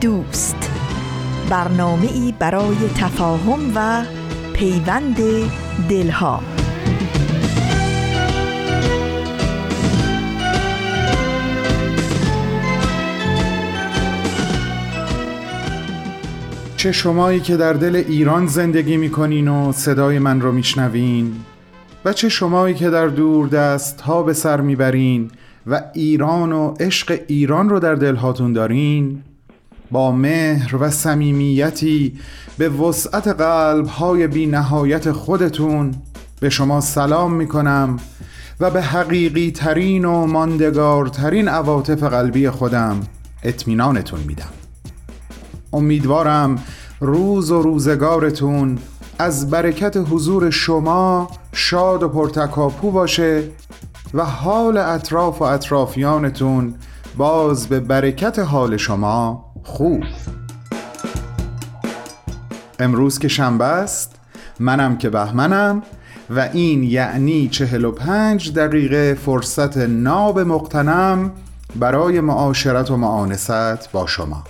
دوست. برنامه ای برای تفاهم و پیوند دلها. چه شمایی که در دل ایران زندگی می‌کنین و صدای من رو میشنوین و چه شمایی که در دور دست ها به سر می‌برین و ایران و عشق ایران رو در دلهاتون دارین. با مهر و صمیمیتی به وسعت قلب های بی نهایت خودتون به شما سلام می کنم و به حقیقی ترین و ماندگارترین عواطف قلبی خودم اطمینانتون میدم. امیدوارم روز و روزگارتون از برکت حضور شما شاد و پرتکاپو باشه و حال اطراف و اطرافیانتون باز به برکت حال شما خوب. امروز که شنبه است منم که بهمنم و این یعنی چهل و پنج دقیقه فرصت ناب مقتنم برای معاشرت و معانست با شما.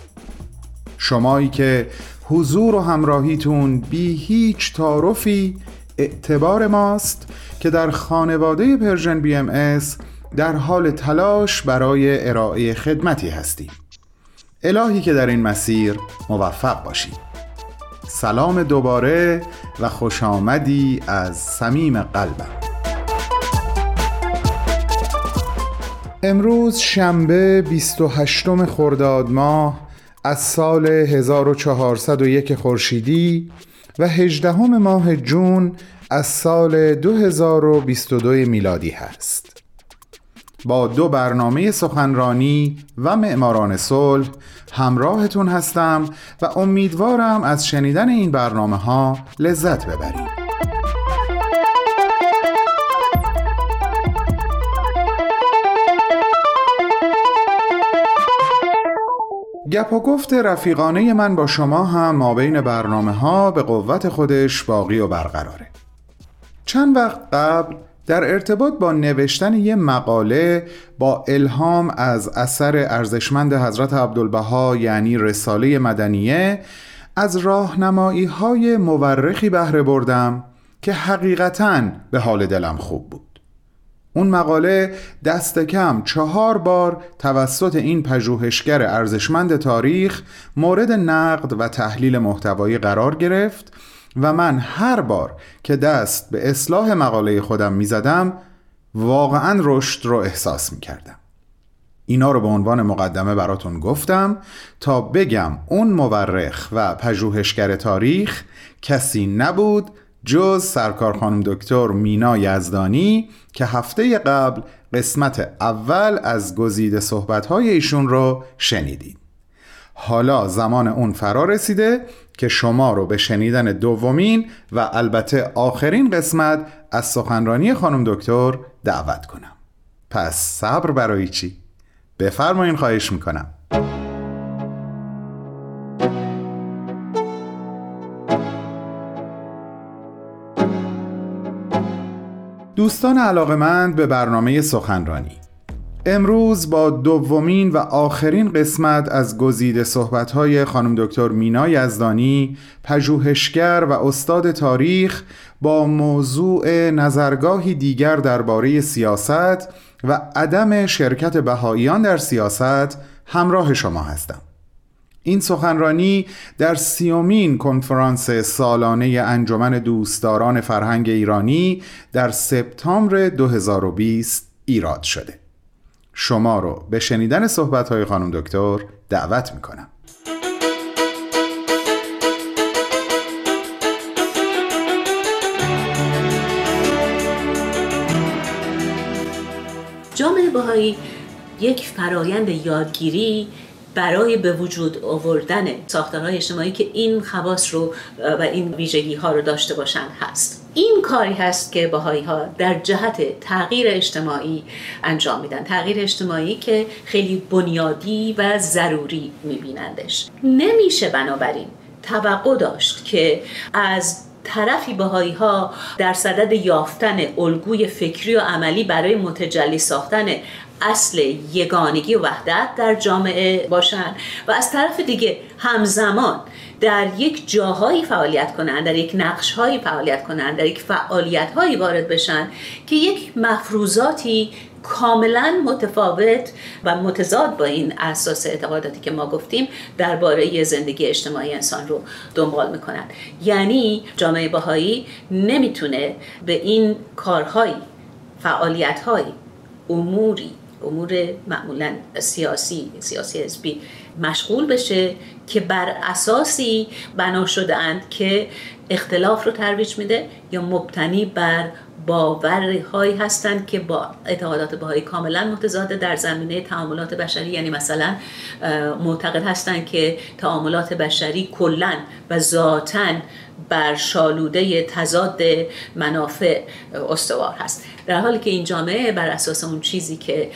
شمایی که حضور و همراهیتون بی هیچ تعارفی اعتبار ماست که در خانواده Persian BMS در حال تلاش برای ارائه خدمتی هستیم. الهی که در این مسیر موفق باشید سلام دوباره و خوش آمدی از صمیم قلبم. امروز شنبه 28 خرداد ماه از سال 1401 خورشیدی و 18 ماه جون از سال 2022 میلادی هست. با دو برنامه سخنرانی و معماران صلح همراهتون هستم و امیدوارم از شنیدن این برنامه ها لذت ببرید. گپ و گفت رفیقانه من با شما هم ما بین برنامه ها به قوت خودش باقی و برقراره. چند وقت قبل در ارتباط با نوشتن یه مقاله با الهام از اثر ارزشمند حضرت عبدالبها یعنی رساله مدنیه از راهنمایی های مورخی بهره بردم که حقیقتا به حال دلم خوب بود. اون مقاله دست کم چهار بار توسط این پژوهشگر ارزشمند تاریخ مورد نقد و تحلیل محتوایی قرار گرفت و من هر بار که دست به اصلاح مقاله خودم می زدم واقعا رشد رو احساس می کردم اینا رو به عنوان مقدمه براتون گفتم تا بگم اون مورخ و پژوهشگر تاریخ کسی نبود جز سرکار خانم دکتر مینا یزدانی که هفته قبل قسمت اول از گزیده صحبتهای ایشون رو شنیدید حالا زمان اون فرا رسیده که شما رو به شنیدن دومین و البته آخرین قسمت از سخنرانی خانم دکتر دعوت کنم. پس صبر برای چی؟ بفرمایین خواهش می‌کنم. دوستان علاقمند به برنامه سخنرانی. امروز با دومین و آخرین قسمت از گزیده صحبت‌های خانم دکتر مینا یزدانی پژوهشگر و استاد تاریخ با موضوع نظرگاهی دیگر درباره سیاست و عدم شرکت بهاییان در سیاست همراه شما هستم. این سخنرانی در سیومین کنفرانس سالانه انجمن دوستداران فرهنگ ایرانی در سپتامبر 2020 ایراد شده. شما رو به شنیدن صحبت های خانم دکتر دعوت می‌کنم. جامعه باهایی یک فرایند یادگیری برای به وجود آوردن ساختارهای اجتماعی که این خواص رو و این ویژگی ها رو داشته باشند هست. این کاری هست که باهایی ها در جهت تغییر اجتماعی انجام میدن. تغییر اجتماعی که خیلی بنیادی و ضروری میبینندش. نمیشه بنابراین توقع داشت که از طرفی بهایی ها در صدد یافتن الگوی فکری و عملی برای متجلی ساختن اصل یگانگی و وحدت در جامعه باشن و از طرف دیگه همزمان در یک جاهایی فعالیت کنند در یک نقشهایی فعالیت کنند در یک فعالیت هایی وارد بشن که یک مفروضاتی کاملا متفاوت و متضاد با این اساس اعتقاداتی که ما گفتیم درباره زندگی اجتماعی انسان رو دنبال می‌کنند یعنی جامعه باهایی نمی‌تونه به این کارهایی فعالیتهایی اموری امور معمولا سیاسی سیاسی حزبی مشغول بشه که بر اساسی بنا شده اند که اختلاف رو ترویج میده یا مبتنی بر باورهایی هستند که با اعتقادات بهایی کاملا متضاد در زمینه تعاملات بشری یعنی مثلا معتقد هستند که تعاملات بشری کلا و ذاتا بر شالوده تضاد منافع استوار هست. در حالی که این جامعه بر اساس اون چیزی که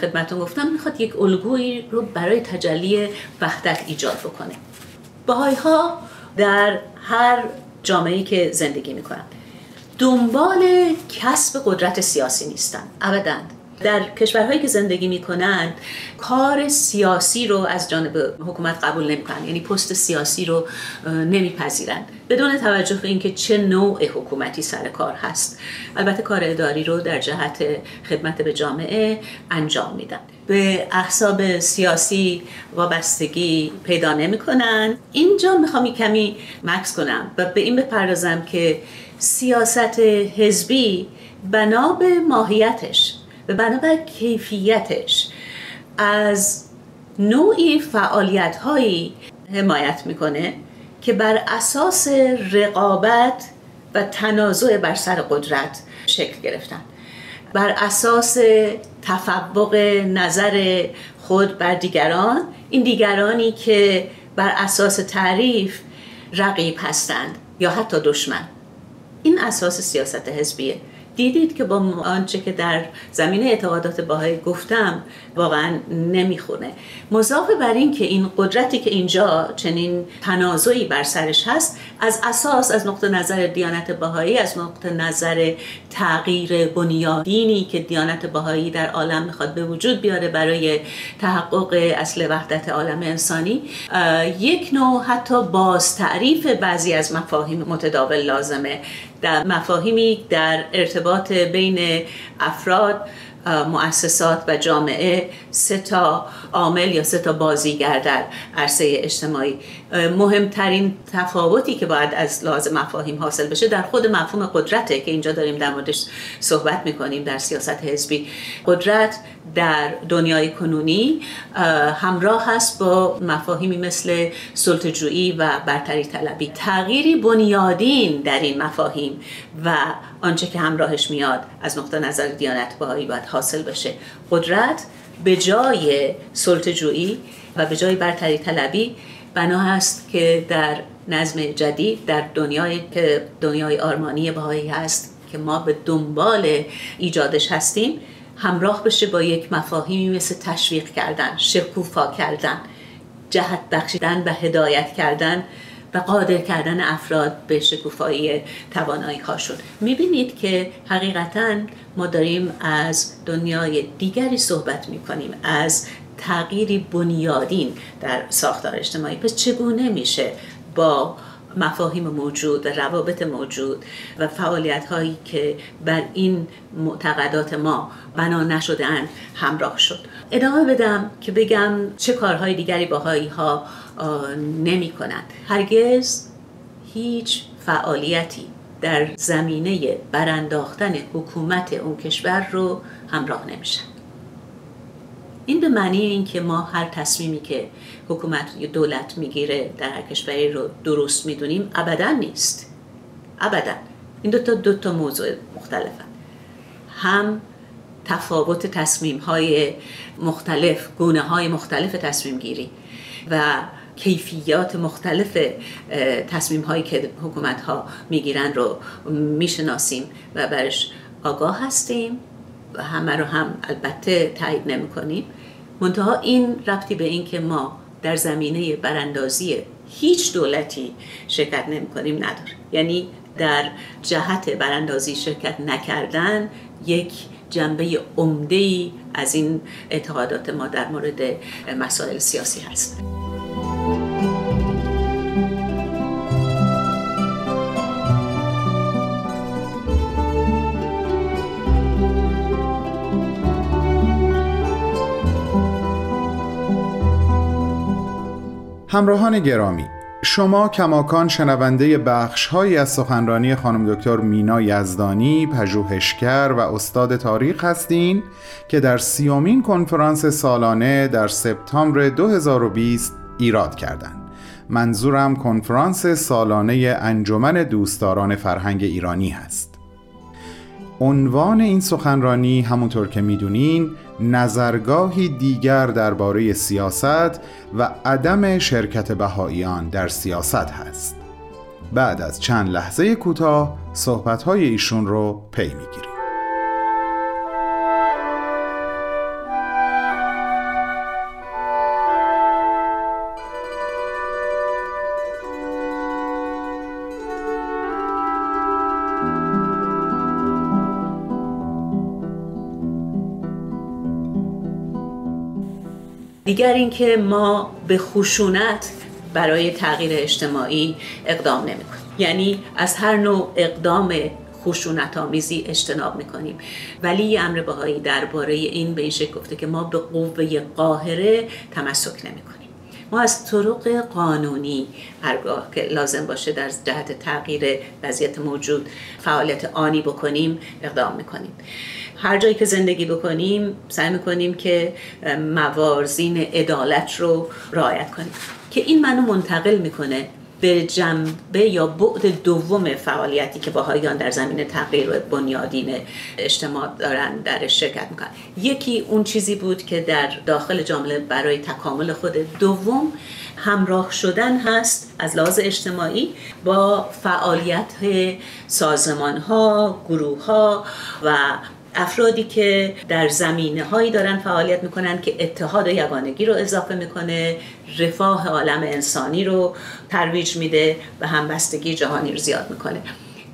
خدمتون گفتم می‌خواد یک الگویی رو برای تجلی وحدت ایجاد بکنه. باهای ها در هر جامعه که زندگی می‌کنن. دنبال کسب قدرت سیاسی نیستن. ابدا. در کشورهایی که زندگی می‌کنند کار سیاسی رو از جانب حکومت قبول نمی‌کنند یعنی پست سیاسی رو نمیپذیرند بدون توجه به اینکه چه نوع حکومتی سر کار هست. البته کار اداری رو در جهت خدمت به جامعه انجام میدن. به احساب سیاسی وابستگی پیدا نمی‌کنن. اینجا می‌خوام کمی مکس کنم و به این بپردازم که سیاست حزبی بنا به ماهیتش. و بنابر کیفیتش از نوعی فعالیت هایی حمایت می‌کنه که بر اساس رقابت و تنازع بر سر قدرت شکل گرفتن. بر اساس تفوق نظر خود بر دیگران این دیگرانی که بر اساس تعریف رقیب هستند یا حتی دشمن. این اساس سیاست حزبیه. دیدید که با آنچه که در زمینه اعتقادات باهایی گفتم واقعا نمی‌خونه. مضاف بر این که این قدرتی که اینجا چنین تنازعی بر سرش هست از اساس از نقطه نظر دیانت باهایی از نقطه نظر تغییر بنیادینی که دیانت باهایی در عالم می‌خواد به وجود بیاره برای تحقق اصل وحدت عالم انسانی یک نوع حتی باز تعریف بعضی از مفاهیم متداول لازمه. در مفاهیمی در ارتباط بین افراد مؤسسات و جامعه سه تا عامل یا سه تا بازیگر در عرصه اجتماعی. مهمترین تفاوتی که باید از لازم مفاهیم حاصل بشه در خود مفهوم قدرته که اینجا داریم در موردش صحبت می‌کنیم در سیاست حزبی. قدرت در دنیای کنونی همراه هست با مفاهیمی مثل سلطجویی و برتری طلبی. تغییری بنیادین در این مفاهیم و آنچه که همراهش میاد از نقطه نظر دیانت باهایی باید حاصل بشه. قدرت به جای سلطجویی و به جای برتری طلبی بنا هست که در نظم جدید در دنیای که دنیای آرمانی بهایی هست که ما به دنبال ایجادش هستیم همراه بشه با یک مفاهیمی مثل تشویق کردن شکوفا کردن جهت بخشیدن و هدایت کردن. و قادر کردن افراد به شکوفایی توانایی هاشون می‌بینید که حقیقتا ما داریم از دنیای دیگری صحبت می‌کنیم از تغییری بنیادین در ساختار اجتماعی. پس چگونه میشه با مفاهیم موجود و روابط موجود و فعالیت هایی که بر این معتقدات ما بنا نشده همراه شد؟ ادامه بدم که بگم چه کارهای دیگری باهایی ها نمی کنند هرگز هیچ فعالیتی در زمینه برانداختن حکومت اون کشور رو همراه نمیشن این به معنی این که ما هر تصمیمی که حکومت یا دولت می‌گیره در هر کشوری رو درست می‌دونیم ابدا نیست. ابدا. این دو تا دو تا موضوع مختلفن. هم تفاوت تصمیم های مختلف گونه های مختلف تصمیم گیری و کیفیات مختلف تصمیم هایی که حکومت ها می‌گیرن رو می‌شناسیم و برش آگاه هستیم و همه رو هم البته تایید نمی کنیم منتها این ربطی به این که ما در زمینه براندازی هیچ دولتی شرکت نمی کنیم نداره. یعنی در جهت براندازی شرکت نکردن یک جنبه عمده از این اعتقادات ما در مورد مسائل سیاسی هست. همراهان گرامی شما کماکان شنونده بخش هایی از سخنرانی خانم دکتر مینا یزدانی پژوهشگر و استاد تاریخ هستین که در سیومین کنفرانس سالانه در سپتامبر 2020 ایراد کردند. منظورم کنفرانس سالانه انجمن دوستداران فرهنگ ایرانی هست. عنوان این سخنرانی همونطور که می‌دونین نظرگاهی دیگر درباره سیاست و عدم شرکت بهاییان در سیاست هست. بعد از چند لحظه کوتاه صحبت‌های ایشون رو پی می‌گیریم. دیگر اینکه ما به خشونت برای تغییر اجتماعی اقدام نمی کنیم یعنی از هر نوع اقدام خشونت آمیزی اجتناب می‌کنیم. ولی امر بهایی درباره این به این شکل گفته که ما به قوه قاهره تمسک نمی کنیم ما از طرق قانونی هرگاه که لازم باشه در جهت تغییر وضعیت موجود فعالیت آنی بکنیم اقدام می‌کنیم. هر جایی که زندگی بکنیم سعی می‌کنیم که موارزین عدالت رو رعایت کنیم. که این منو منتقل می‌کنه به جنبه یا بعد دوم فعالیتی که باهایان در زمین تغییر بنیادین اجتماع دارن در شرکت می‌کنن. یکی اون چیزی بود که در داخل جامعه برای تکامل خود دوم همراه شدن هست از لحاظ اجتماعی با فعالیت سازمان ها گروه ها و افرادی که در زمینه هایی دارن فعالیت می‌کنن که اتحاد و یگانگی رو اضافه می‌کنه رفاه عالم انسانی رو ترویج میده و همبستگی جهانی رو زیاد می‌کنه.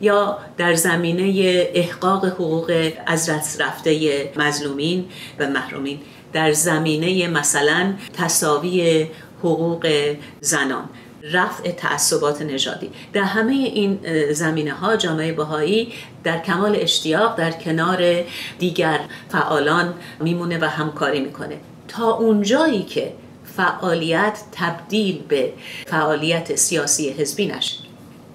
یا در زمینه احقاق حقوق از دست رفته مظلومین و محرومین. در زمینه مثلا تصاوی حقوق زنان. رفع تعصبات نژادی. در همه این زمینه ها جامعه بهایی در کمال اشتیاق در کنار دیگر فعالان میمونه و همکاری می‌کنه. تا اونجایی که فعالیت تبدیل به فعالیت سیاسی حزبی نشه.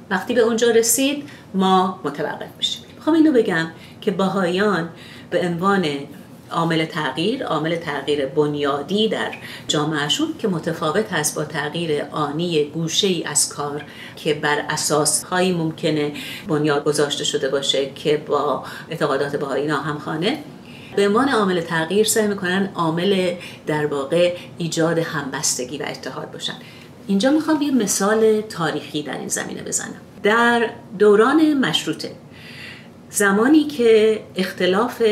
وقتی به اونجا رسید ما متوقف میشیم. می‌خوام اینو بگم که باهایان به عنوان عامل تغییر عامل تغییر بنیادی در جامعهشون که متفاوت هست با تغییر آنی گوشه ای از کار که بر اساس هایی ممکنه بنیاد گذاشته شده باشه که با اعتقادات بهایی همخانه به عنوان عامل تغییر سعی می‌کنن عامل در واقع ایجاد همبستگی و اتحاد باشن. اینجا می‌خوام یه مثال تاریخی در این زمینه بزنم. در دوران مشروطه زمانی که اختلاف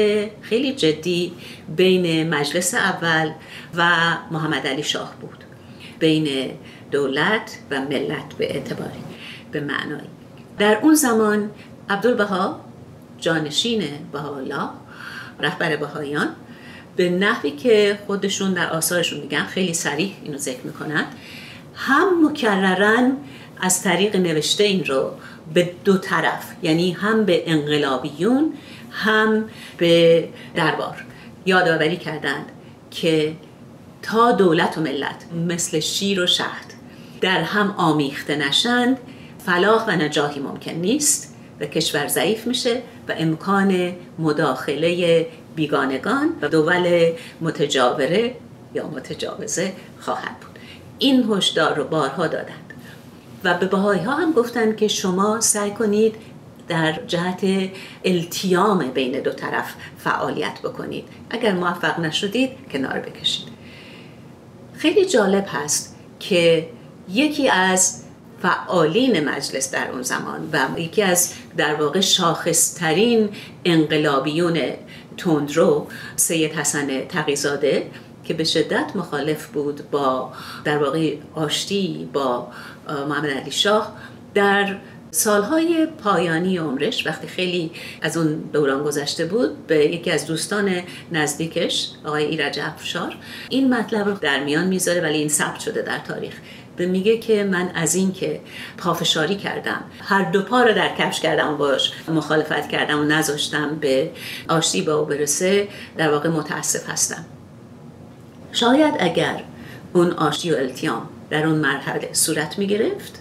خیلی جدی بین مجلس اول و محمد علی شاه بود. بین دولت و ملت به اعتباری به معنایی در اون زمان عبدالبها جانشین بهاءالله رهبر بهایان به نحوی که خودشون در آثارشون میگن خیلی سریح اینو ذکر می‌کنن هم مکررن از طریق نوشته این رو به دو طرف یعنی هم به انقلابیون هم به دربار. یادآوری کردند که تا دولت و ملت مثل شیر و شهد در هم آمیخته نشند فلاح و نجاهی ممکن نیست و کشور ضعیف میشه و امکان مداخله بیگانگان و دول متجاوره یا متجاوزه خواهد بود. این هشدار رو بارها دادند و به بهایی ها هم گفتن که شما سعی کنید در جهت التیام بین دو طرف فعالیت بکنید. اگر موفق نشدید کنار بکشید. خیلی جالب هست که یکی از فعالین مجلس در اون زمان و یکی از در واقع شاخصترین انقلابیون تندرو سید حسن تقیزاده که به شدت مخالف بود با در واقع آشتی با محمد علی شاه در سالهای پایانی عمرش وقتی خیلی از اون دوران گذشته بود به یکی از دوستان نزدیکش آقای ایرج افشار این مطلب رو در میان می‌ذاره ولی این ثبت شده در تاریخ. به میگه که من از این که پافشاری کردم هر دو پا رو در کفش کردم و باش مخالفت کردم و نذاشتم به آشتی با او برسه در واقع متاسف هستم. شاید اگر اون آشتی و التیام در اون مرحله صورت می گرفت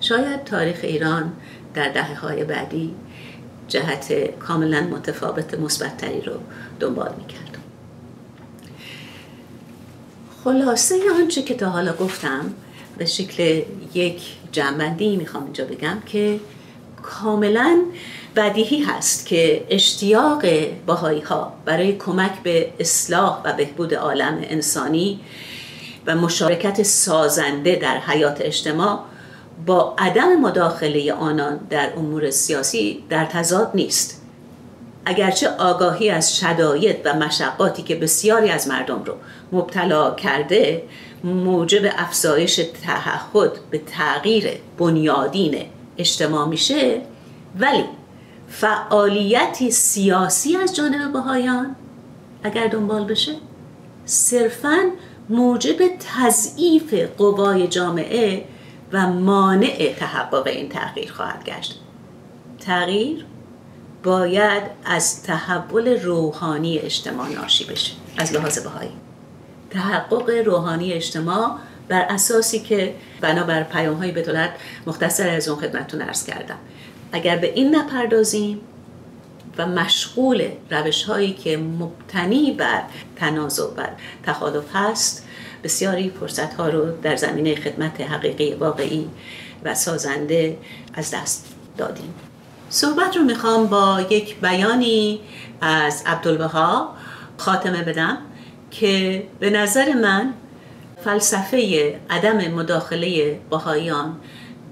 شاید تاریخ ایران در دهه های بعدی جهت کاملا متفاوت مثبتتری رو دنبال می کرد. خلاصه آنچه که تا حالا گفتم به شکل یک جنبندی می‌خوام اینجا بگم که کاملا بدیهی هست که اشتیاق باهایی ها برای کمک به اصلاح و بهبود عالم انسانی و مشارکت سازنده در حیات اجتماع با عدم مداخله آنان در امور سیاسی در تضاد نیست. اگرچه آگاهی از شدایط و مشقاتی که بسیاری از مردم رو مبتلا کرده موجب افزایش تعهد به تغییر بنیادین اجتماع میشه ولی فعالیتی سیاسی از جانب بهایان اگر دنبال بشه صرفا موجب تضعیف قوای جامعه و مانع تحقق این تغییر خواهد گشت. تغییر باید از تحول روحانی اجتماع ناشی بشه از لحاظ بهایی. تحقق روحانی اجتماع بر اساسی که بنابر پیام های به دولت مختصر از اون خدمتتون ارز کردم. اگر به این نپردازیم و مشغول روش هایی که مبتنی بر تنازع و تخالف هست بسیاری فرصت ها رو در زمینه خدمت حقیقی واقعی و سازنده از دست دادیم. صحبت رو می‌خوام با یک بیانی از عبدالبها خاتمه بدم که به نظر من فلسفه عدم مداخله باهایان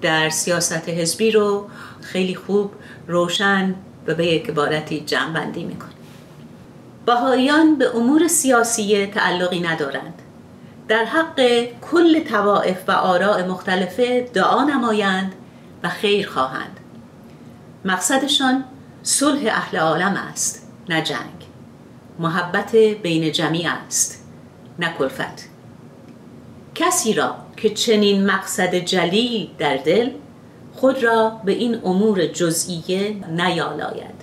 در سیاست حزبی رو خیلی خوب روشن و به یک عبارتی جمع می‌کنه. بهاییان به امور سیاسی تعلقی ندارند. در حق کل توائف و آراء مختلفه دعا نمایند و خیر خواهند. مقصدشان صلح اهل عالم است نه جنگ. محبت بین جمیع است نه کلفت. کسی را که چنین مقصد جلیل در دل خود را به این امور جزئیه نیالاید.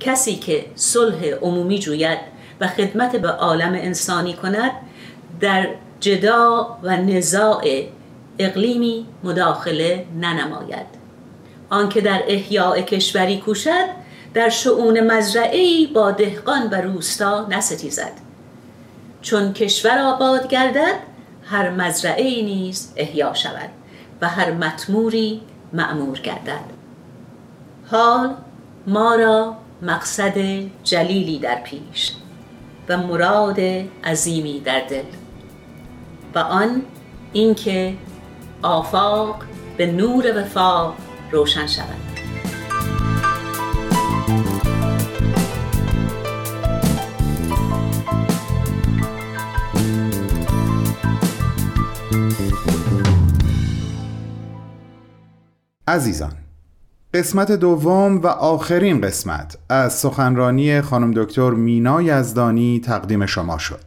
کسی که صلح عمومی جوید و خدمت به عالم انسانی کند در جدا و نزاع اقلیمی مداخله ننماید. آنکه در احیاء کشوری کوشد در شعون مزرعی با دهقان و روستا نستیزد. چون کشور آباد گردد هر مزرعه نیز احیا شود و هر مطموری معمور گردد. حال ما را مقصد جلیلی در پیش و مراد عظیمی در دل و آن اینکه آفاق به نور وفاق روشن شود. عزیزان قسمت دوم و آخرین قسمت از سخنرانی خانم دکتر مینا یزدانی تقدیم شما شد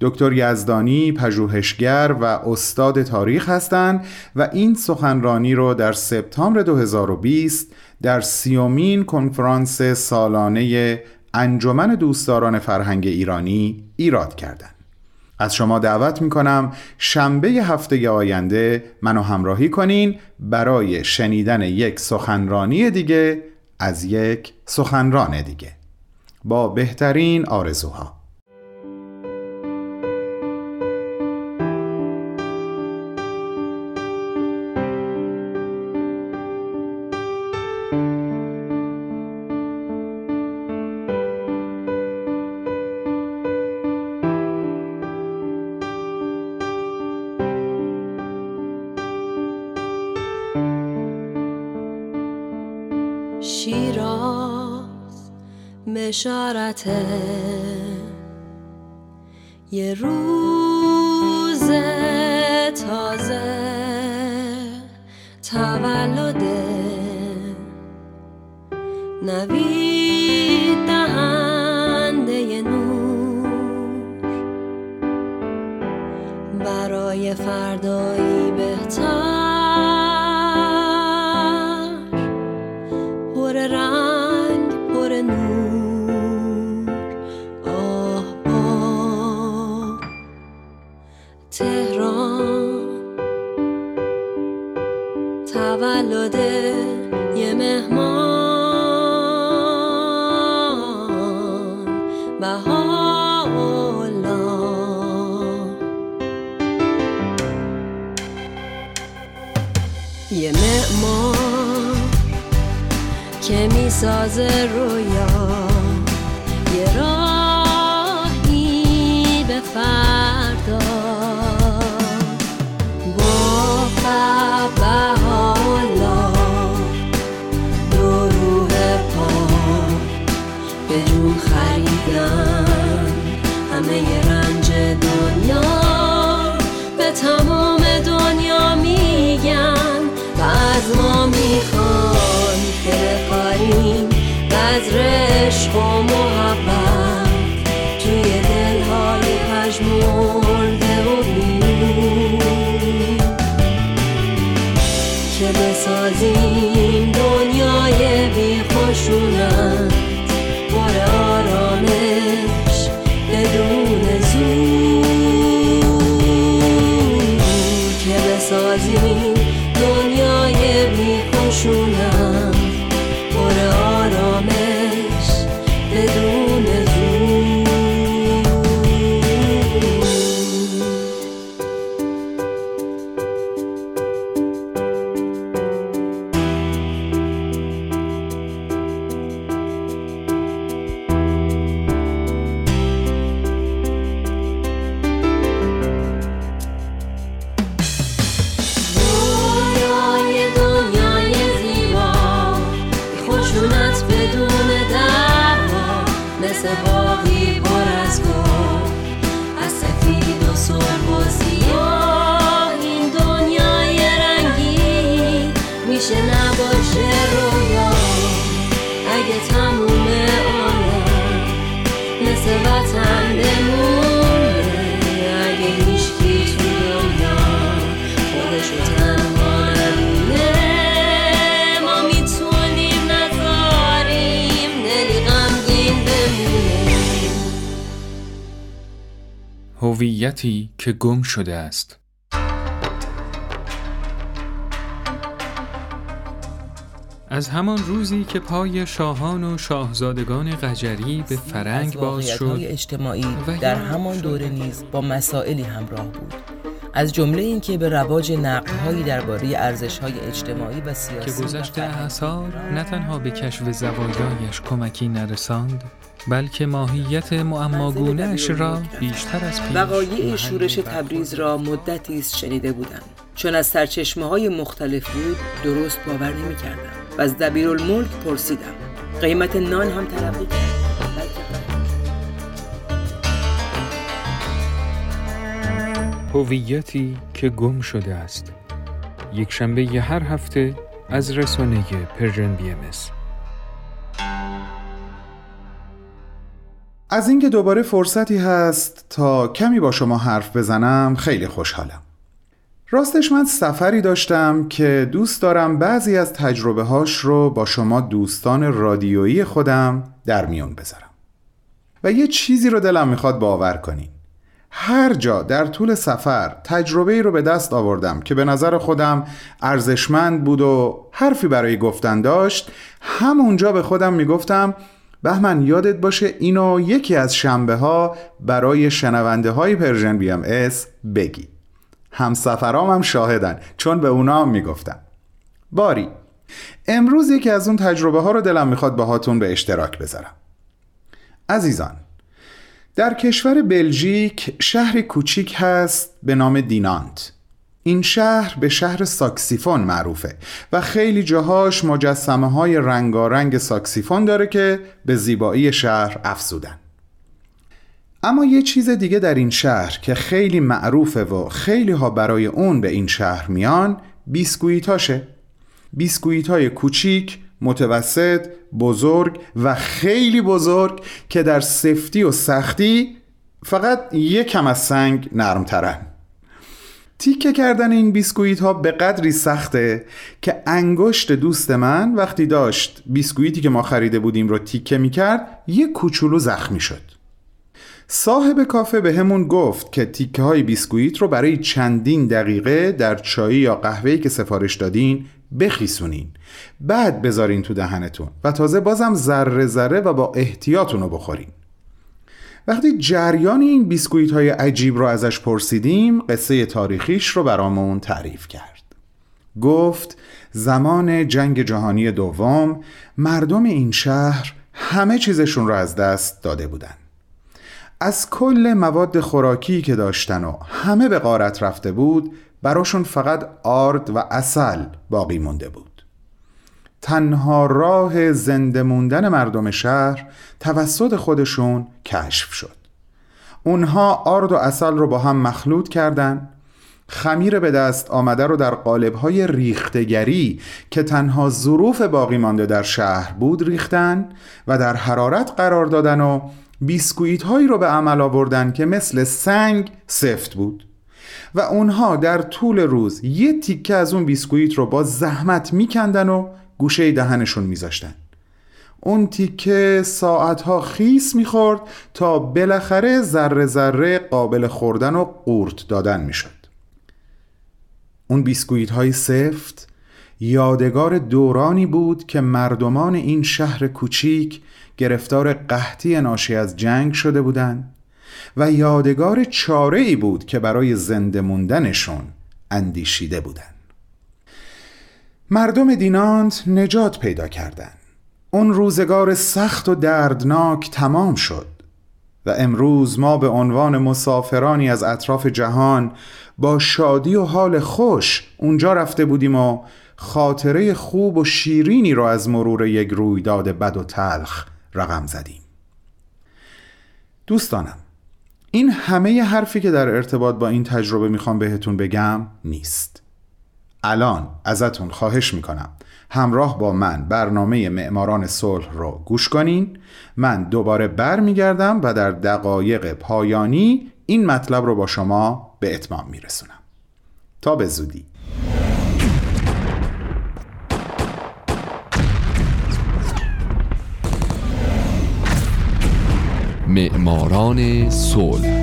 دکتر یزدانی پژوهشگر و استاد تاریخ هستند و این سخنرانی رو در سپتامبر 2020 در سیومین کنفرانس سالانه انجمن دوستداران فرهنگ ایرانی ایراد کردند. از شما دعوت می کنم شنبه هفته آینده منو همراهی کنین برای شنیدن یک سخنرانی دیگه از یک سخنران دیگه. با بهترین آرزوها. بشارته یه روز معمار که می‌سازه رویا. یه راهی بذر عشق و محبت توی دلهای پژمرده و بینیم که بسازیم دنیای بی خشونت هویتی که گم شده است از همان روزی که پای شاهان و شاهزادگان قجری به فرنگ باز از شد اجتماعی و در همان دوره. نیز با مسائلی همراه بود از جمله اینکه به رواج نقدهایی درباره ارزش‌های اجتماعی و که سیاسی و گذشت اعصار نه تنها به کشف زوایایش کمکی نرساند بلکه ماهیت معماگونهاش را بیشتر از پیش وقایع شورش تبریز را مدتی است شنیده بودم. چون از سرچشمه های مختلف بود درست باور نمی کردم و از دبیرالملک پرسیدم. قیمت نان هم تلقی کرد. هویتی که گم شده است. یک شنبه ی هر هفته از رسانه Persian BM از اینکه دوباره فرصتی هست تا کمی با شما حرف بزنم خیلی خوشحالم. راستش من سفری داشتم که دوست دارم بعضی از تجربه هاش رو با شما دوستان رادیویی خودم در میون بذارم. و یه چیزی رو دلم می‌خواد باور کنین. هر جا در طول سفر تجربه ای رو به دست آوردم که به نظر خودم ارزشمند بود و حرفی برای گفتن داشت همونجا به خودم می‌گفتم بهمن یادت باشه اینو یکی از شنبه ها برای شنونده های Persian BMS بگی. همسفرام هم شاهدن چون به اونا هم می‌گفتم. باری امروز یکی از اون تجربه ها رو دلم می‌خواد باهاتون به اشتراک بذارم. عزیزان در کشور بلژیک شهر کوچیک هست به نام دینانت. این شهر به شهر ساکسیفون معروفه و خیلی جاهاش مجسمه های رنگارنگ ساکسیفون داره که به زیبایی شهر افزودن. اما یه چیز دیگه در این شهر که خیلی معروفه و خیلی ها برای اون به این شهر میان بیسکویتاشه. بیسکویت های کوچیک، متوسط، بزرگ و خیلی بزرگ که در سفتی و سختی فقط یک کم از سنگ نرمترن. تیکه کردن این بیسکویت ها به قدری سخته که انگشت دوست من وقتی داشت بیسکویتی که ما خریده بودیم رو تیکه می‌کرد یه کوچولو زخمی شد. صاحب کافه به همون گفت که تیکه های بیسکویت رو برای چندین دقیقه در چایی یا قهوه‌ای که سفارش دادین بخیسونین. بعد بذارین تو دهنتون و تازه بازم ذره ذره و با احتیاط رو بخورین. وقتی جریان این بیسکویت های عجیب رو ازش پرسیدیم قصه تاریخیش رو برامون تعریف کرد. گفت زمان جنگ جهانی دوم مردم این شهر همه چیزشون رو از دست داده بودن. از کل مواد خوراکی که داشتن و همه به غارت رفته بود براشون فقط آرد و اصل باقی مونده بود. تنها راه زنده موندن مردم شهر توسط خودشون کشف شد. اونها آرد و اصل رو با هم مخلوط کردن خمیر به دست آمده رو در قالب‌های ریختگری که تنها ظروف باقی مانده در شهر بود ریختن و در حرارت قرار دادن و بیسکویت هایی رو به عمل آوردن که مثل سنگ سفت بود. و اونها در طول روز یه تیکه از اون بیسکویت رو با زحمت میکندن و گوشه دهنشون میذاشتن اون تیکه ساعتها خیس می‌خورد تا بالاخره ذره ذره قابل خوردن و قورت دادن می‌شد اون بیسکویت های سفت یادگار دورانی بود که مردمان این شهر کوچیک گرفتار قحطی ناشی از جنگ شده بودند و یادگار چاره ای بود که برای زنده موندنشون اندیشیده بودند. مردم دیناند نجات پیدا کردند. اون روزگار سخت و دردناک تمام شد و امروز ما به عنوان مسافرانی از اطراف جهان با شادی و حال خوش اونجا رفته بودیم و خاطره خوب و شیرینی را از مرور یک رویداد بد و تلخ رقم زدیم دوستانم این همه حرفی که در ارتباط با این تجربه می‌خوام بهتون بگم نیست الان ازتون خواهش می‌کنم. همراه با من برنامه معماران صلح رو گوش کنین. من دوباره بر میگردم و در دقایق پایانی این مطلب رو با شما به اتمام میرسونم. تا به زودی. معماران صلح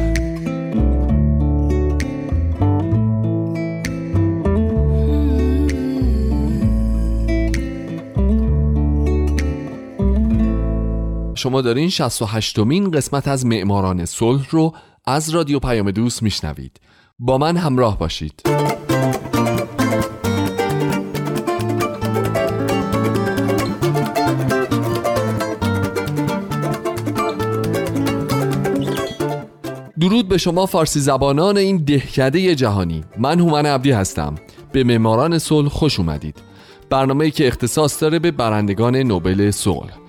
شما دارین 68 مین قسمت از معماران صلح رو از رادیو پیام دوست میشنوید. با من همراه باشید. درود به شما فارسی زبانان این دهکده جهانی. من هومن عبدی هستم. به معماران صلح خوش اومدید. برنامه که اختصاص داره به برندگان نوبل صلح.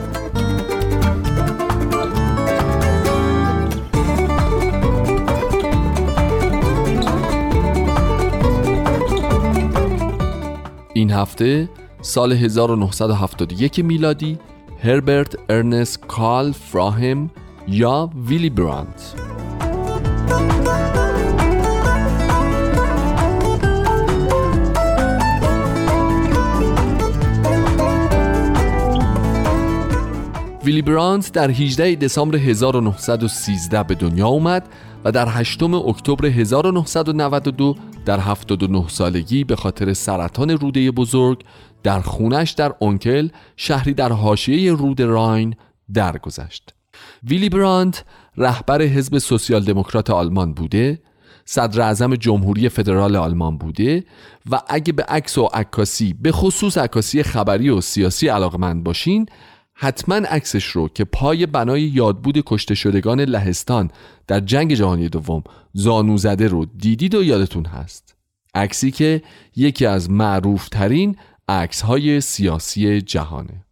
این هفته سال 1971 میلادی هربرت ارنست کال فراهم یا ویلی برانت. ویلی برانت در 18 دسامبر 1913 به دنیا اومد و در 8 اکتبر 1992 در 79 سالگی به خاطر سرطان روده بزرگ در خونش در اونکل شهری در حاشیه رود راین درگذشت. ویلی برانت رهبر حزب سوسیال دموکرات آلمان بوده صدر اعظم جمهوری فدرال آلمان بوده و اگه به عکس و عکاسی به خصوص عکاسی خبری و سیاسی علاقمند باشین حتما عکسش رو که پای بنای یادبود کشته شدگان لهستان در جنگ جهانی دوم زانو زده رو دیدید و یادتون هست. عکسی که یکی از معروف ترین عکس های سیاسی جهانه.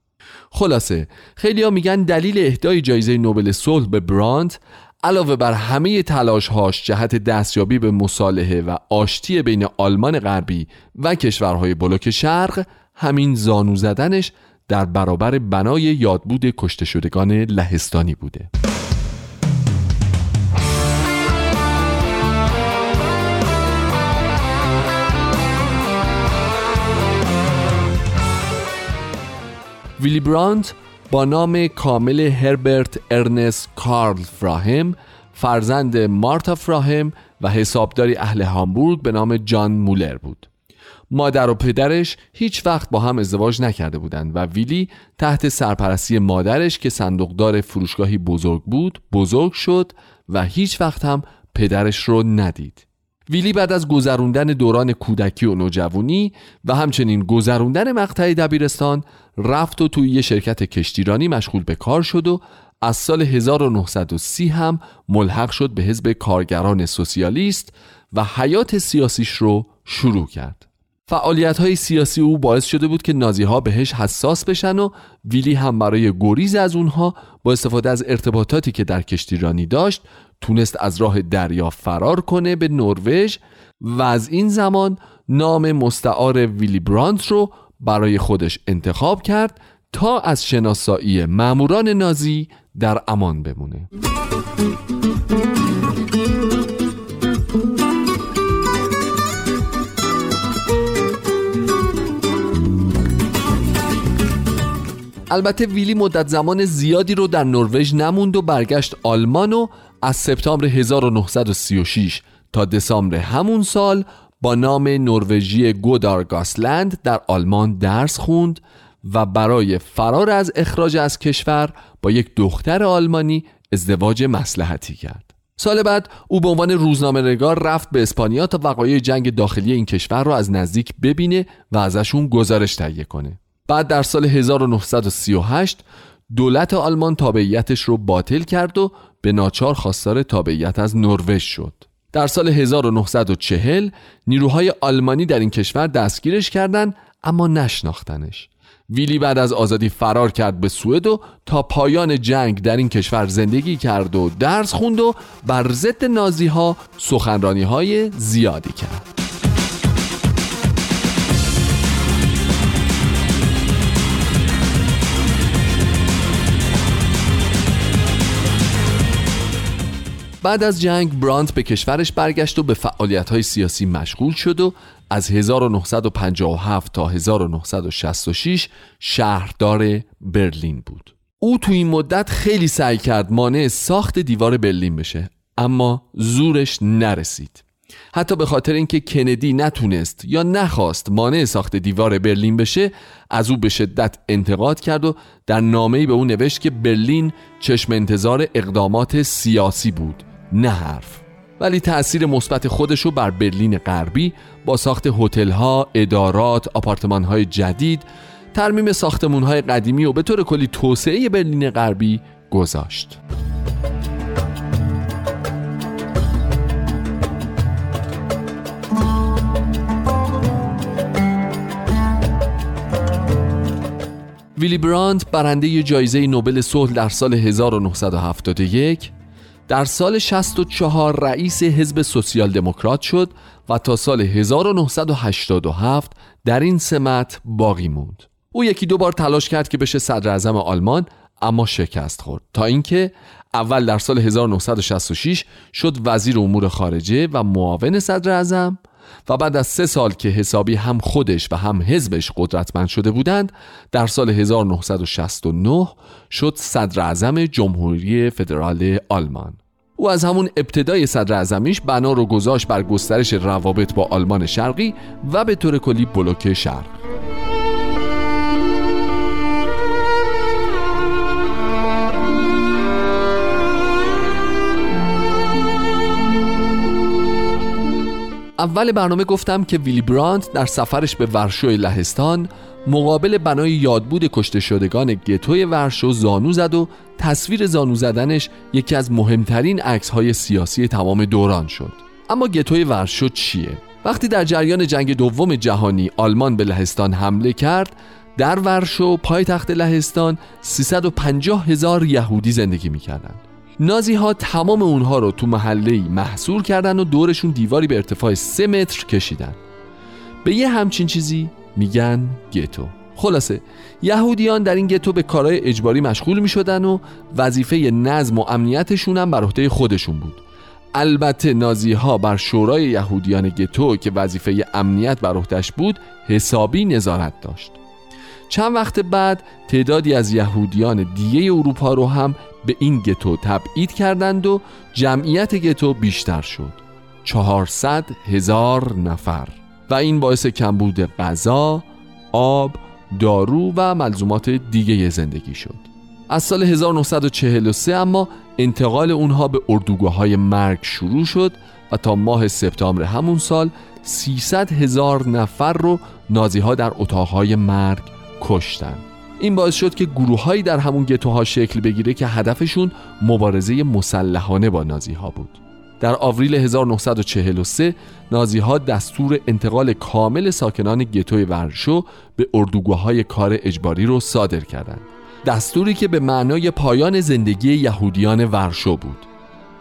خلاصه خیلی ها میگن دلیل اهدای جایزه نوبل صلح به برانت علاوه بر همه تلاش هاش جهت دستیابی به مصالحه و آشتی بین آلمان غربی و کشورهای بلوک شرق همین زانو زدنش در برابر بنای یادبود کشته شدگان لهستانی بوده. ویلی برانت با نام کامل هربرت ارنست کارل فراهم فرزند مارتا فراهم و حسابداری اهل هامبورگ به نام جان مولر بود. مادر و پدرش هیچ وقت با هم ازدواج نکرده بودند و ویلی تحت سرپرستی مادرش که صندوقدار فروشگاهی بزرگ بود بزرگ شد و هیچ وقت هم پدرش رو ندید. ویلی بعد از گذروندن دوران کودکی و نوجوانی و همچنین گذروندن مقطع دبیرستان رفت و توی یه شرکت کشتیرانی مشغول به کار شد و از سال 1930 هم ملحق شد به حزب کارگران سوسیالیست و حیات سیاسیش رو شروع کرد. فعالیت های سیاسی او باعث شده بود که نازی ها بهش حساس بشن و ویلی هم برای گریز از اونها با استفاده از ارتباطاتی که در کشتیرانی داشت تونست از راه دریا فرار کنه به نروژ و از این زمان نام مستعار ویلی برانت رو برای خودش انتخاب کرد تا از شناسایی ماموران نازی در امان بمونه. البته ویلی مدت زمان زیادی رو در نروژ نموند و برگشت آلمان و از سپتامبر 1936 تا دسامبر همون سال با نام نروژی گودارگاسلند در آلمان درس خوند و برای فرار از اخراج از کشور با یک دختر آلمانی ازدواج مسلحتی کرد. سال بعد او به عنوان روزنامه نگار رفت به اسپانیا تا وقایع جنگ داخلی این کشور را از نزدیک ببینه و ازشون گزارش تهیه کنه. بعد در سال 1938 دولت آلمان تابعیتش رو باطل کرد و به ناچار خواستار تابعیت از نروژ شد. در سال 1940 نیروهای آلمانی در این کشور دستگیرش کردند اما نشناختنش. ویلی بعد از آزادی فرار کرد به سوئد و تا پایان جنگ در این کشور زندگی کرد و درس خوند و بر ضد نازی ها سخنرانی های زیادی کرد. بعد از جنگ برانت به کشورش برگشت و به فعالیت های سیاسی مشغول شد و از 1957 تا 1966 شهردار برلین بود. او تو این مدت خیلی سعی کرد مانع ساخت دیوار برلین بشه اما زورش نرسید. حتی به خاطر اینکه کندی نتونست یا نخواست مانع ساخت دیوار برلین بشه از او به شدت انتقاد کرد و در نامه‌ای به او نوشت که برلین چشم انتظار اقدامات سیاسی بود. نه حرف ولی تأثیر مثبت خودش رو بر برلین غربی با ساخت هتل‌ها، ادارات، آپارتمان‌های جدید، ترمیم ساختمان‌های قدیمی و به طور کلی توسعه برلین غربی گذاشت. ویلی برانت برنده جایزه نوبل صلح در سال 1971 در سال 64 رئیس حزب سوسیال دموکرات شد و تا سال 1987 در این سمت باقی موند. او یکی دو بار تلاش کرد که بشه صدر اعظم آلمان اما شکست خورد تا اینکه اول در سال 1966 شد وزیر امور خارجه و معاون صدر اعظم و بعد از سه سال که حسابی هم خودش و هم حزبش قدرتمند شده بودند در سال 1969 شد صدر اعظم جمهوری فدرال آلمان. او از همون ابتدای صدر اعظمیش بنا رو گذاشت بر گسترش روابط با آلمان شرقی و به طور کلی بلوک شرق. اول برنامه گفتم که ویلی برانت در سفرش به ورشو لهستان مقابل بنای یادبود کشته شدگان گتوی ورشو زانو زد و تصویر زانو زدنش یکی از مهمترین عکس های سیاسی تمام دوران شد اما گتوی ورشو چیه؟ وقتی در جریان جنگ دوم جهانی آلمان به لهستان حمله کرد در ورشو پایتخت لهستان 350 هزار یهودی زندگی می‌کردند نازی ها تمام اونها رو تو محله محصور کردن و دورشون دیواری به ارتفاع 3 متر کشیدن. به یه همچین چیزی میگن گتو. خلاصه یهودیان در این گتو به کارهای اجباری مشغول می شدن و وظیفه نظم و امنیتشون هم بر عهده خودشون بود. البته نازی ها بر شورای یهودیان گتو که وظیفه امنیت بر عهدهش بود حسابی نظارت داشت. چند وقت بعد تعدادی از یهودیان دیگه اروپا رو هم به این گتو تبعید کردند و جمعیت گتو بیشتر شد. 400 هزار نفر. و این باعث کمبود غذا، آب، دارو و ملزومات دیگه زندگی شد. از سال 1943 اما انتقال اونها به اردوگاه های مرگ شروع شد و تا ماه سپتامبر همون سال 300 هزار نفر رو نازی ها در اتاقهای مرگ کشتن. این باعث شد که گروههایی در همون گتوها شکل بگیره که هدفشون مبارزه مسلحانه با نازی ها بود. در آوریل 1943 نازی ها دستور انتقال کامل ساکنان گتوی ورشو به اردوگاه های کار اجباری رو صادر کردند. دستوری که به معنای پایان زندگی یهودیان ورشو بود.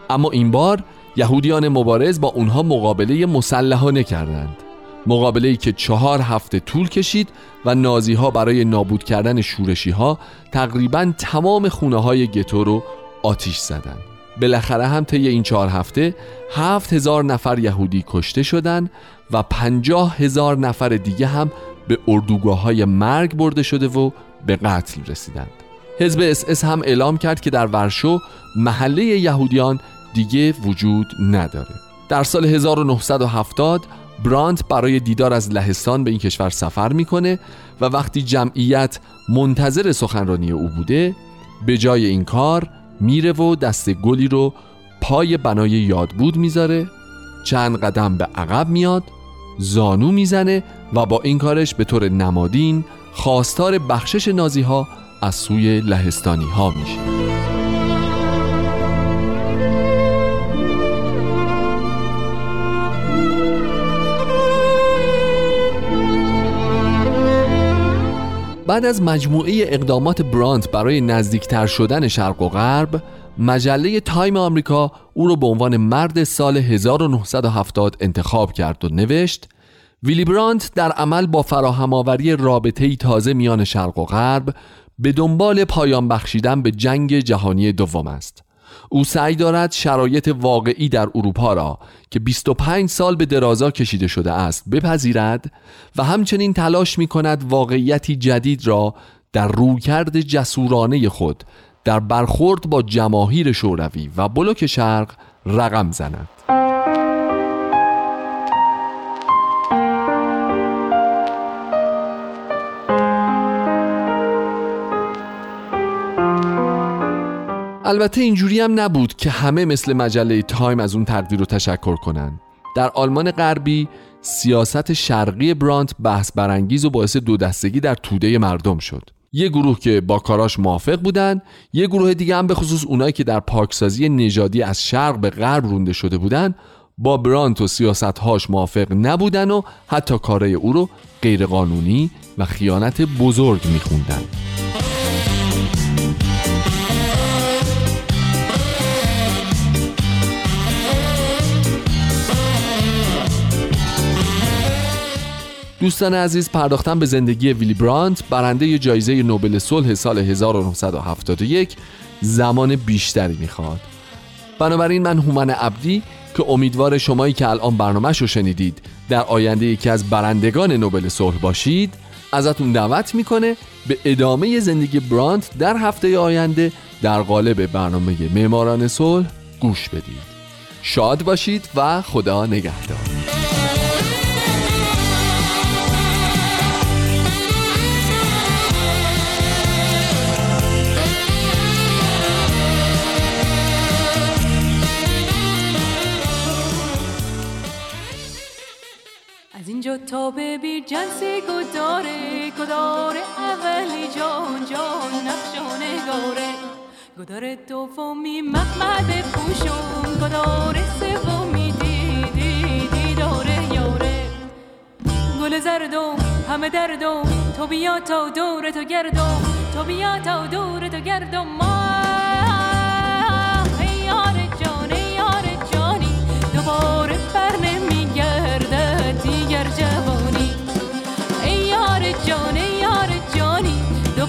اما این بار یهودیان مبارز با اونها مقابله مسلحانه کردند. مقابله ای که چهار هفته طول کشید و نازی ها برای نابود کردن شورشی ها تقریبا تمام خونه های گتو رو آتیش زدند. بالاخره هم طی این چهار هفته هفت هزار نفر یهودی کشته شدند و پنجاه هزار نفر دیگه هم به اردوگاه های مرگ برده شده و به قتل رسیدند. حزب اس اس هم اعلام کرد که در ورشو محله یهودیان دیگه وجود نداره. در سال 1970 برانت برای دیدار از لهستان به این کشور سفر می‌کنه و وقتی جمعیت منتظر سخنرانی او بوده به جای این کار میره و دست گلی رو پای بنای یادبود می‌ذاره چند قدم به عقب میاد زانو می‌زنه و با این کارش به طور نمادین خواستار بخشش نازی ها از سوی لهستانی ها میشه. بعد از مجموعه اقدامات برانت برای نزدیکتر شدن شرق و غرب مجله تایم آمریکا او را به عنوان مرد سال 1970 انتخاب کرد و نوشت ویلی برانت در عمل با فراهم آوری رابطه تازه میان شرق و غرب به دنبال پایان بخشیدن به جنگ جهانی دوم است. او سعی دارد شرایط واقعی در اروپا را که 25 سال به درازا کشیده شده است بپذیرد و همچنین تلاش می کند واقعیتی جدید را در رویکرد جسورانه خود در برخورد با جماهیر شوروی و بلوک شرق رقم زند. البته اینجوری هم نبود که همه مثل مجله تایم از اون تقدیر رو تشکر کنن. در آلمان غربی سیاست شرقی برانت بحث برانگیز و باعث دو دستگی در توده مردم شد. یه گروه که با کاراش موافق بودن یه گروه دیگه هم به خصوص اونایی که در پاکسازی نژادی از شرق به غرب رونده شده بودن با برانت و سیاستهاش موافق نبودن و حتی کارای او رو غیرقانونی و خیانت بزرگ میخوندن. دوستان عزیز پرداختن به زندگی ویلی برانت برنده جایزه نوبل صلح سال 1971 زمان بیشتری می‌خواد. بنابراین من هومن عبدی که امیدوار شمایی که الان برنامهش رو شنیدید در آینده یکی از برندگان نوبل صلح باشید ازتون دعوت می‌کنه به ادامه زندگی برانت در هفته آینده در قالب برنامه معماران صلح گوش بدید. شاد باشید و خدا نگهدار. جو تا ببیر جنسی گداره گداره اولی جان جان نقش و نگاره. گداره دومی محمد پوشون گداره سومی دیدی دیداره یاره. گل زردم همه دردم تو بیا تا دور تو گردم تو بیا تا دور تو گردم. ما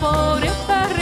جانی دوباره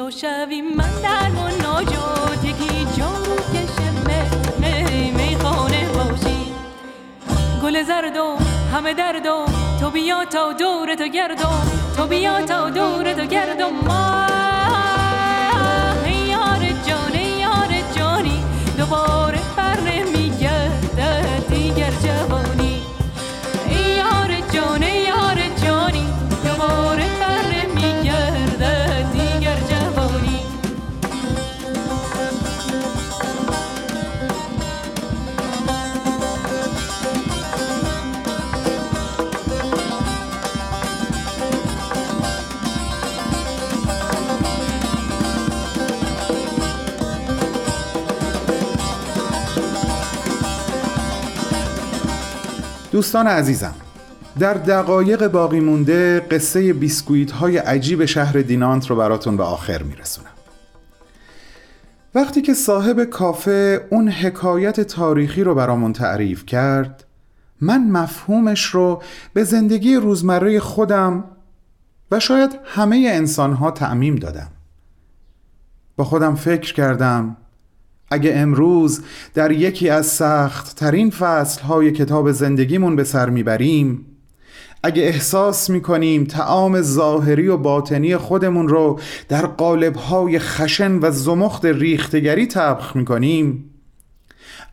موسا شویم من در و ناجات یکی جارو کشه می می خانه باشیم گل زردم همه دردم تو بیا تا دور تو گردم تو بیا تا دور تو گردم. ما دوستان عزیزم در دقایق باقی مونده قصه بیسکویت های عجیب شهر دینانت رو براتون به آخر میرسونم. وقتی که صاحب کافه اون حکایت تاریخی رو برامون تعریف کرد من مفهومش رو به زندگی روزمره خودم و شاید همه انسان ها تعمیم دادم. با خودم فکر کردم اگه امروز در یکی از سخت ترین فصل های کتاب زندگیمون به سر می‌بریم اگه احساس می‌کنیم تعام ظاهری و باطنی خودمون رو در قالب های خشن و زمخت ریختگری تبخ می‌کنیم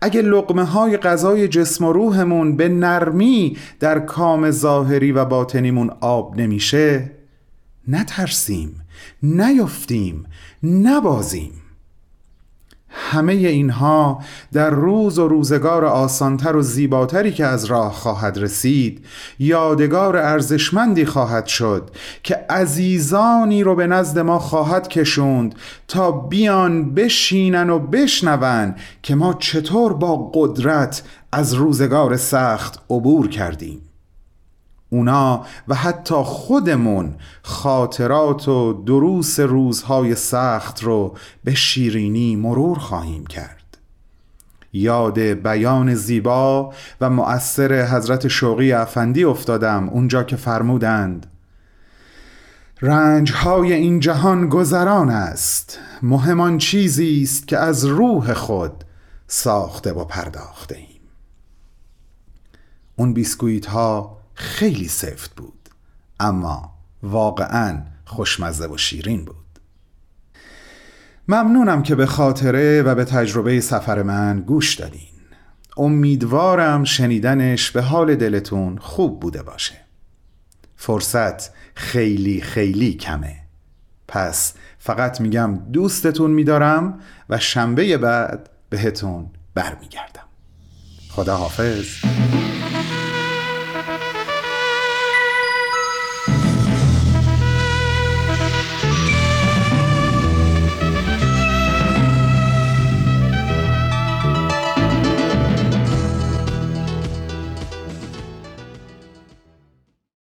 اگه لقمه های غذای جسم و روحمون به نرمی در کام ظاهری و باطنیمون آب نمیشه نترسیم نیفتیم نبازیم. همه اینها در روز و روزگار آسانتر و زیباتری که از راه خواهد رسید یادگار ارزشمندی خواهد شد که عزیزانی رو به نزد ما خواهد کشوند تا بیان بشینن و بشنون که ما چطور با قدرت از روزگار سخت عبور کردیم. اونا و حتی خودمون خاطرات و دروس روزهای سخت رو به شیرینی مرور خواهیم کرد. یاد بیان زیبا و مؤثر حضرت شوقی افندی افتادم اونجا که فرمودند رنجهای این جهان گذران است. مهمان چیزی است که از روح خود ساخته و پرداخته ایم. اون بیسکویت ها خیلی سفت بود. اما واقعا خوشمزه و شیرین بود. ممنونم که به خاطره و به تجربه سفر من گوش دادین. امیدوارم شنیدنش به حال دلتون خوب بوده باشه. فرصت خیلی خیلی کمه. پس فقط میگم دوستتون میدارم و شنبه بعد بهتون برمیگردم. خدا حافظ